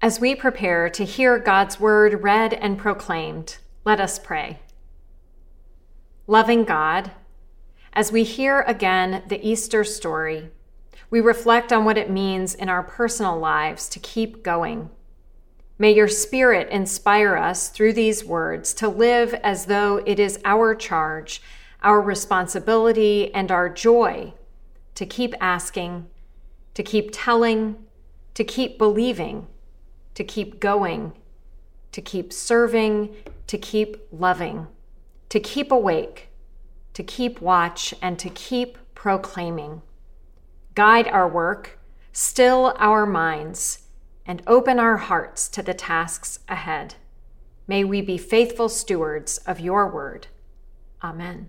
As we prepare to hear God's word read and proclaimed, let us pray. Loving God, as we hear again the Easter story, we reflect on what it means in our personal lives to keep going. May your Spirit inspire us through these words to live as though it is our charge, our responsibility, and our joy to keep asking, to keep telling, to keep believing to keep going, to keep serving, to keep loving, to keep awake, to keep watch, and to keep proclaiming. Guide our work, still our minds, and open our hearts to the tasks ahead. May we be faithful stewards of your word. Amen.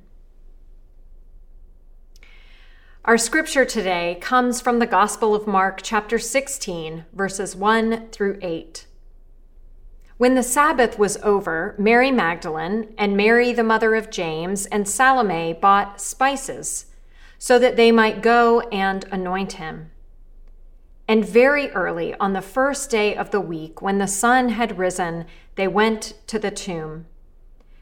Our scripture today comes from the Gospel of Mark, chapter 16, verses 1 through 8. When the Sabbath was over, Mary Magdalene and Mary, the mother of James, and Salome bought spices so that they might go and anoint him. And very early on the first day of the week, when the sun had risen, they went to the tomb.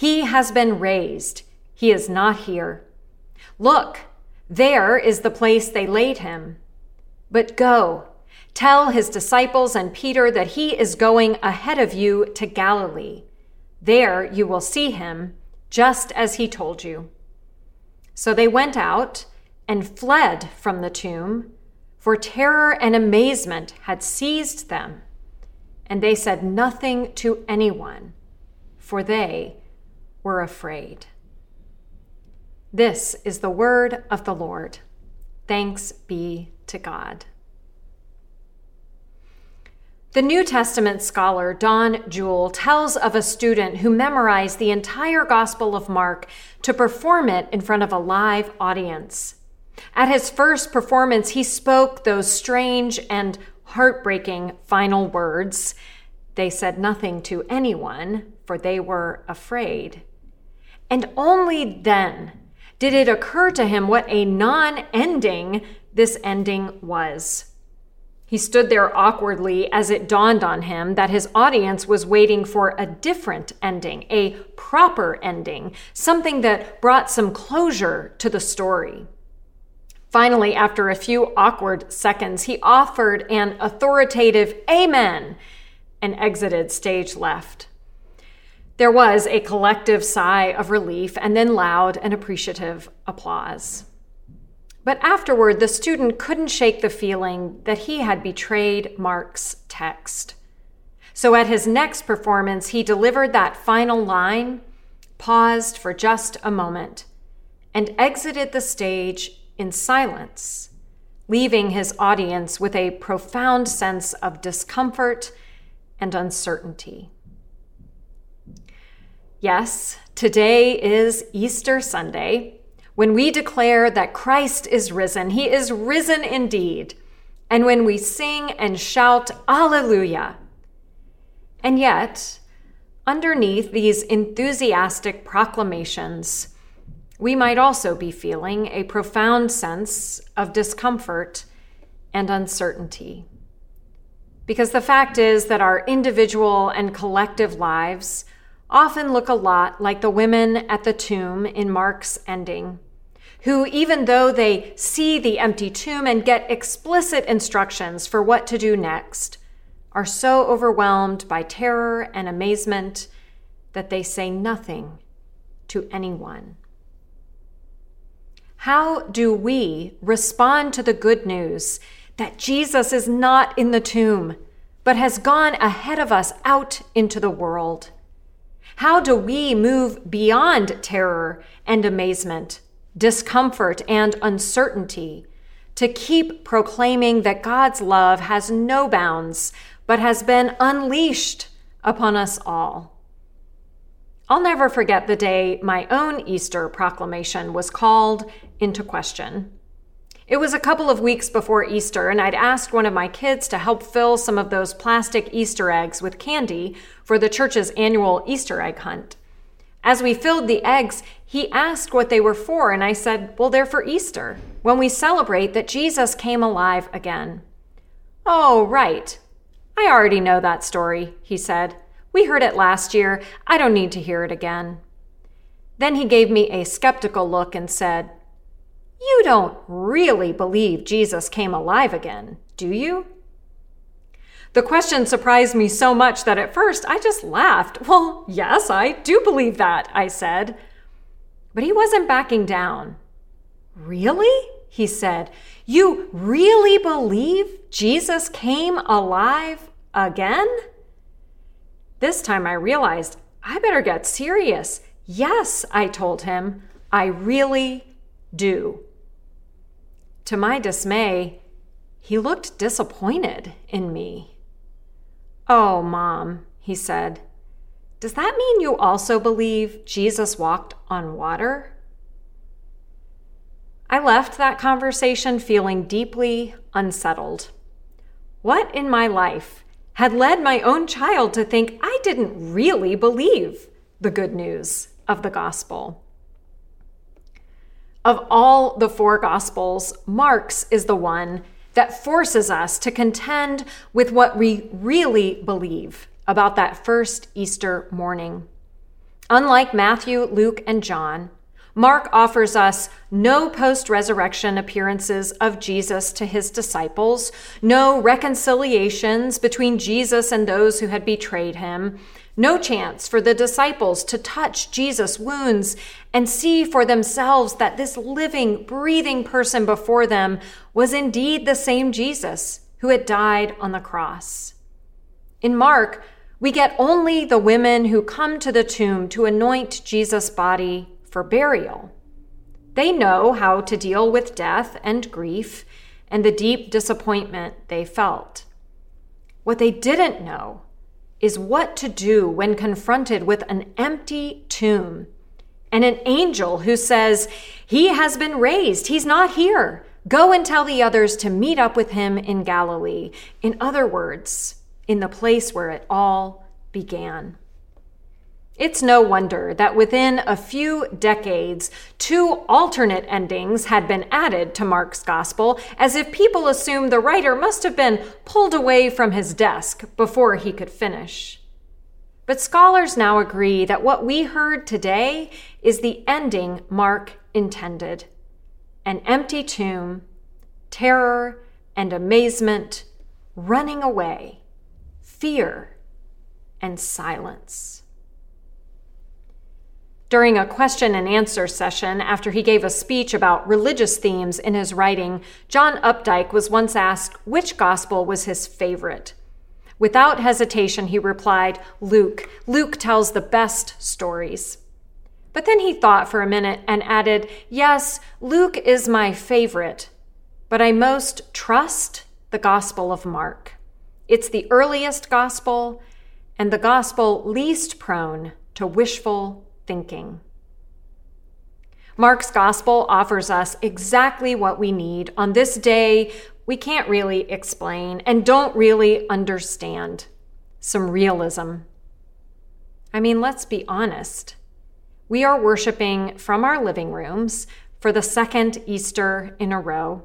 He has been raised. He is not here. Look, there is the place they laid him. But go, tell his disciples and Peter that he is going ahead of you to Galilee. There you will see him, just as he told you. So they went out and fled from the tomb, for terror and amazement had seized them. And they said nothing to anyone, for they were afraid. This is the word of the Lord. Thanks be to God. The New Testament scholar Don Juel tells of a student who memorized the entire Gospel of Mark to perform it in front of a live audience. At his first performance, he spoke those strange and heartbreaking final words. They said nothing to anyone, for they were afraid. And only then did it occur to him what a non ending this ending was. He stood there awkwardly as it dawned on him that his audience was waiting for a different ending, a proper ending, something that brought some closure to the story. Finally, after a few awkward seconds, he offered an authoritative Amen and exited stage left. There was a collective sigh of relief and then loud and appreciative applause. But afterward, the student couldn't shake the feeling that he had betrayed Mark's text. So at his next performance, he delivered that final line, paused for just a moment, and exited the stage in silence, leaving his audience with a profound sense of discomfort and uncertainty. Yes, today is Easter Sunday when we declare that Christ is risen. He is risen indeed. And when we sing and shout, Alleluia. And yet, underneath these enthusiastic proclamations, we might also be feeling a profound sense of discomfort and uncertainty. Because the fact is that our individual and collective lives often look a lot like the women at the tomb in Mark's ending, who, even though they see the empty tomb and get explicit instructions for what to do next, are so overwhelmed by terror and amazement that they say nothing to anyone. How do we respond to the good news that Jesus is not in the tomb, but has gone ahead of us out into the world? How do we move beyond terror and amazement, discomfort and uncertainty to keep proclaiming that God's love has no bounds, but has been unleashed upon us all. I'll never forget the day my own Easter proclamation was called into question. It was a couple of weeks before Easter, and I'd asked one of my kids to help fill some of those plastic Easter eggs with candy for the church's annual Easter egg hunt. As we filled the eggs, he asked what they were for, and I said, Well, they're for Easter, when we celebrate that Jesus came alive again. Oh, right. I already know that story, he said. We heard it last year. I don't need to hear it again. Then he gave me a skeptical look and said, You don't really believe Jesus came alive again, do you? The question surprised me so much that at first I just laughed. Well, yes, I do believe that, I said. But he wasn't backing down. Really? He said. You really believe Jesus came alive again? This time I realized I better get serious. Yes, I told him, I really do. To my dismay, he looked disappointed in me. Oh, Mom, he said, does that mean you also believe Jesus walked on water? I left that conversation feeling deeply unsettled. What in my life had led my own child to think I didn't really believe the good news of the gospel. Of all the four gospels, Mark's is the one that forces us to contend with what we really believe about that first Easter morning. Unlike Matthew, Luke, and John, Mark offers us no post resurrection appearances of Jesus to his disciples, no reconciliations between Jesus and those who had betrayed him, no chance for the disciples to touch Jesus' wounds and see for themselves that this living, breathing person before them was indeed the same Jesus who had died on the cross. In Mark, we get only the women who come to the tomb to anoint Jesus' body for burial. They know how to deal with death and grief and the deep disappointment they felt. What they didn't know is what to do when confronted with an empty tomb and an angel who says, He has been raised, He's not here. Go and tell the others to meet up with Him in Galilee. In other words, in the place where it all began. It's no wonder that within a few decades, two alternate endings had been added to Mark's gospel, as if people assumed the writer must have been pulled away from his desk before he could finish. But scholars now agree that what we heard today is the ending Mark intended an empty tomb, terror and amazement, running away, fear, and silence. During a question and answer session after he gave a speech about religious themes in his writing, John Updike was once asked which gospel was his favorite. Without hesitation, he replied, Luke. Luke tells the best stories. But then he thought for a minute and added, Yes, Luke is my favorite, but I most trust the Gospel of Mark. It's the earliest gospel and the gospel least prone to wishful thinking. Mark's gospel offers us exactly what we need on this day we can't really explain and don't really understand some realism. I mean, let's be honest. We are worshiping from our living rooms for the second Easter in a row,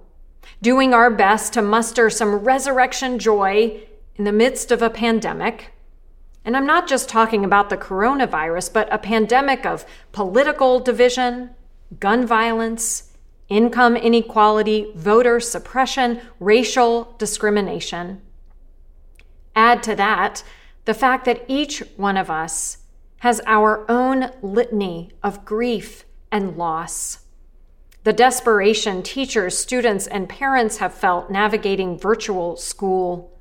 doing our best to muster some resurrection joy in the midst of a pandemic and I'm not just talking about the coronavirus, but a pandemic of political division, gun violence, income inequality, voter suppression, racial discrimination. Add to that the fact that each one of us has our own litany of grief and loss. The desperation teachers, students, and parents have felt navigating virtual school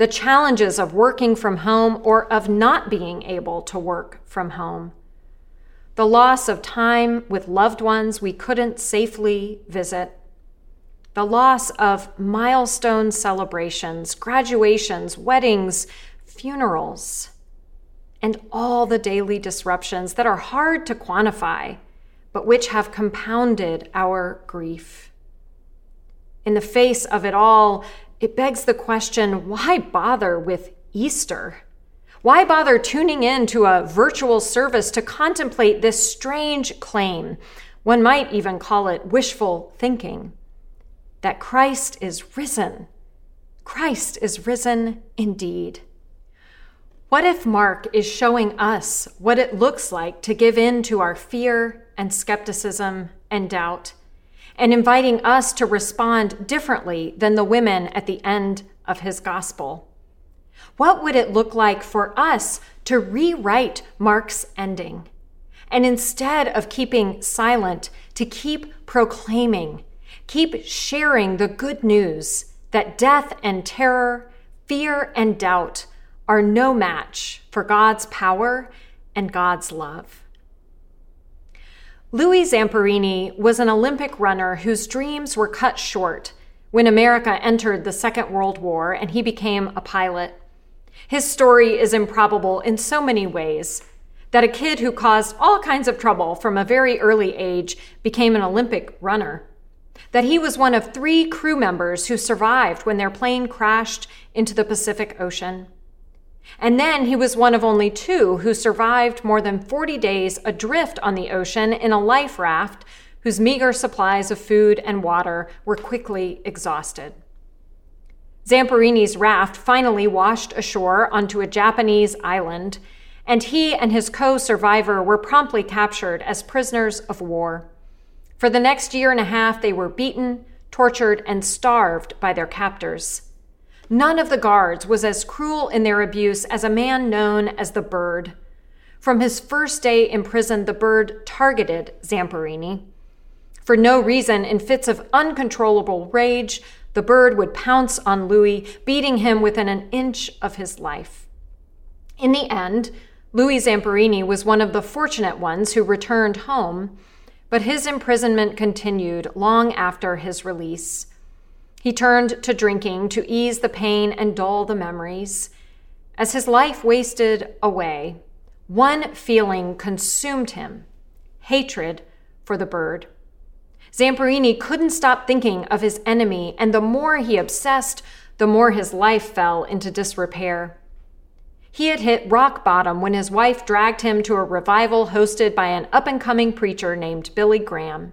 the challenges of working from home or of not being able to work from home, the loss of time with loved ones we couldn't safely visit, the loss of milestone celebrations, graduations, weddings, funerals, and all the daily disruptions that are hard to quantify, but which have compounded our grief. In the face of it all, it begs the question why bother with Easter? Why bother tuning in to a virtual service to contemplate this strange claim? One might even call it wishful thinking that Christ is risen. Christ is risen indeed. What if Mark is showing us what it looks like to give in to our fear and skepticism and doubt, and inviting us to respond differently than the women at the end of his gospel? What would it look like for us to rewrite Mark's ending? And instead of keeping silent, to keep proclaiming, keep sharing the good news that death and terror, fear and doubt are no match for God's power and God's love. Louis Zamperini was an Olympic runner whose dreams were cut short when America entered the Second World War and he became a pilot. His story is improbable in so many ways that a kid who caused all kinds of trouble from a very early age became an Olympic runner. That he was one of three crew members who survived when their plane crashed into the Pacific Ocean. And then he was one of only two who survived more than 40 days adrift on the ocean in a life raft whose meager supplies of food and water were quickly exhausted. Zamperini's raft finally washed ashore onto a Japanese island, and he and his co survivor were promptly captured as prisoners of war. For the next year and a half, they were beaten, tortured, and starved by their captors. None of the guards was as cruel in their abuse as a man known as the Bird. From his first day in prison, the Bird targeted Zamperini. For no reason, in fits of uncontrollable rage, the bird would pounce on Louis, beating him within an inch of his life. In the end, Louis Zamperini was one of the fortunate ones who returned home, but his imprisonment continued long after his release. He turned to drinking to ease the pain and dull the memories. As his life wasted away, one feeling consumed him hatred for the bird. Zamperini couldn't stop thinking of his enemy, and the more he obsessed, the more his life fell into disrepair. He had hit rock bottom when his wife dragged him to a revival hosted by an up and coming preacher named Billy Graham.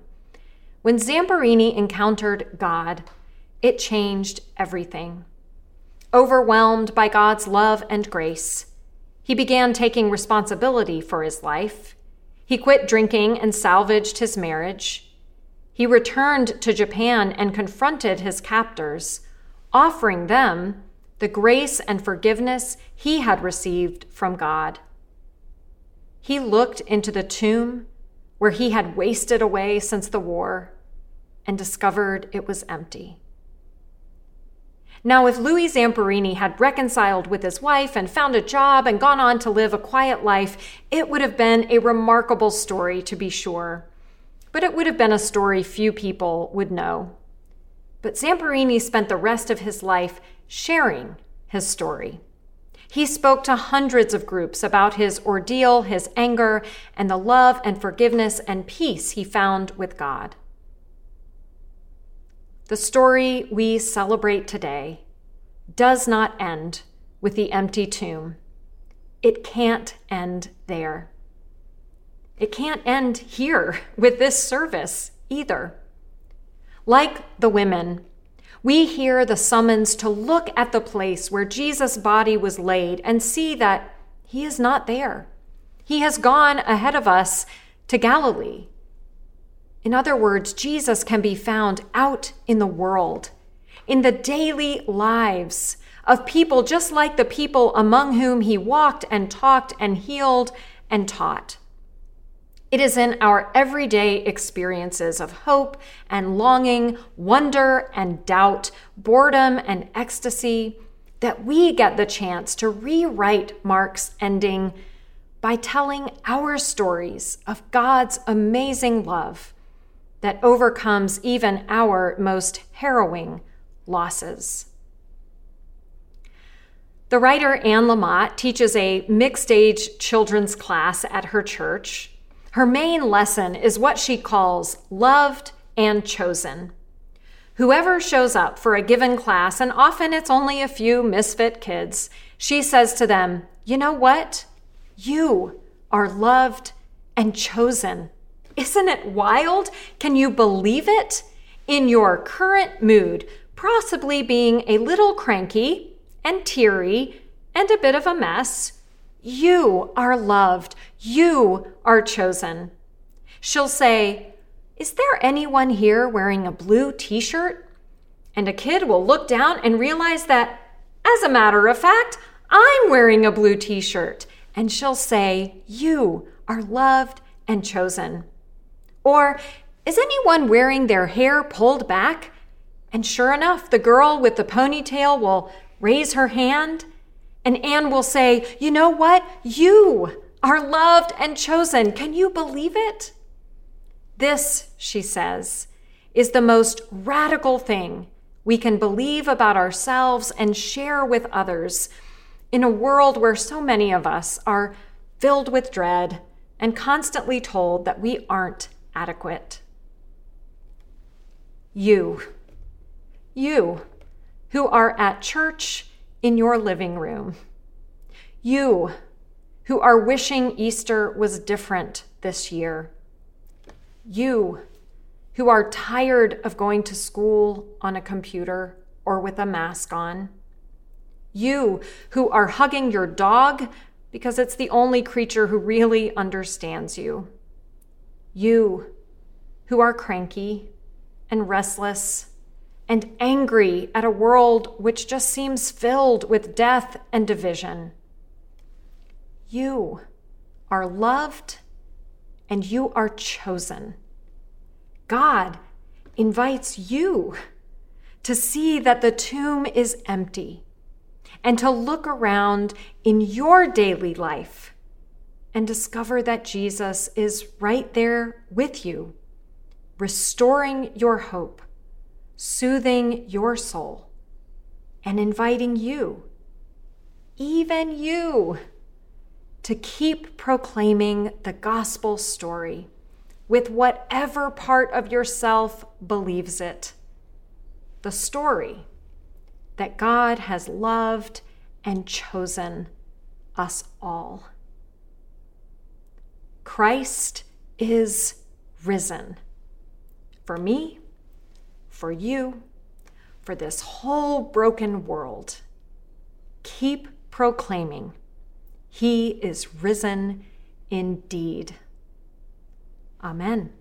When Zamperini encountered God, it changed everything. Overwhelmed by God's love and grace, he began taking responsibility for his life. He quit drinking and salvaged his marriage. He returned to Japan and confronted his captors, offering them the grace and forgiveness he had received from God. He looked into the tomb where he had wasted away since the war and discovered it was empty. Now, if Louis Zamperini had reconciled with his wife and found a job and gone on to live a quiet life, it would have been a remarkable story, to be sure but it would have been a story few people would know. But Zamperini spent the rest of his life sharing his story. He spoke to hundreds of groups about his ordeal, his anger, and the love and forgiveness and peace he found with God. The story we celebrate today does not end with the empty tomb. It can't end there. It can't end here with this service either. Like the women, we hear the summons to look at the place where Jesus' body was laid and see that he is not there. He has gone ahead of us to Galilee. In other words, Jesus can be found out in the world, in the daily lives of people just like the people among whom he walked and talked and healed and taught. It is in our everyday experiences of hope and longing, wonder and doubt, boredom and ecstasy that we get the chance to rewrite Mark's ending by telling our stories of God's amazing love that overcomes even our most harrowing losses. The writer Anne Lamott teaches a mixed age children's class at her church. Her main lesson is what she calls loved and chosen. Whoever shows up for a given class, and often it's only a few misfit kids, she says to them, You know what? You are loved and chosen. Isn't it wild? Can you believe it? In your current mood, possibly being a little cranky and teary and a bit of a mess, you are loved. You are chosen. She'll say, Is there anyone here wearing a blue t shirt? And a kid will look down and realize that, as a matter of fact, I'm wearing a blue t shirt. And she'll say, You are loved and chosen. Or, is anyone wearing their hair pulled back? And sure enough, the girl with the ponytail will raise her hand, and Anne will say, You know what? You are loved and chosen. Can you believe it? This, she says, is the most radical thing we can believe about ourselves and share with others in a world where so many of us are filled with dread and constantly told that we aren't adequate. You, you who are at church in your living room, you who are wishing Easter was different this year, you who are tired of going to school on a computer or with a mask on, you who are hugging your dog because it's the only creature who really understands you. You, who are cranky and restless and angry at a world which just seems filled with death and division. You are loved and you are chosen. God invites you to see that the tomb is empty and to look around in your daily life and discover that Jesus is right there with you, restoring your hope, soothing your soul, and inviting you, even you, to keep proclaiming the gospel story with whatever part of yourself believes it. The story that God has loved and chosen us all. Christ is risen. For me, for you, for this whole broken world. Keep proclaiming, He is risen indeed. Amen.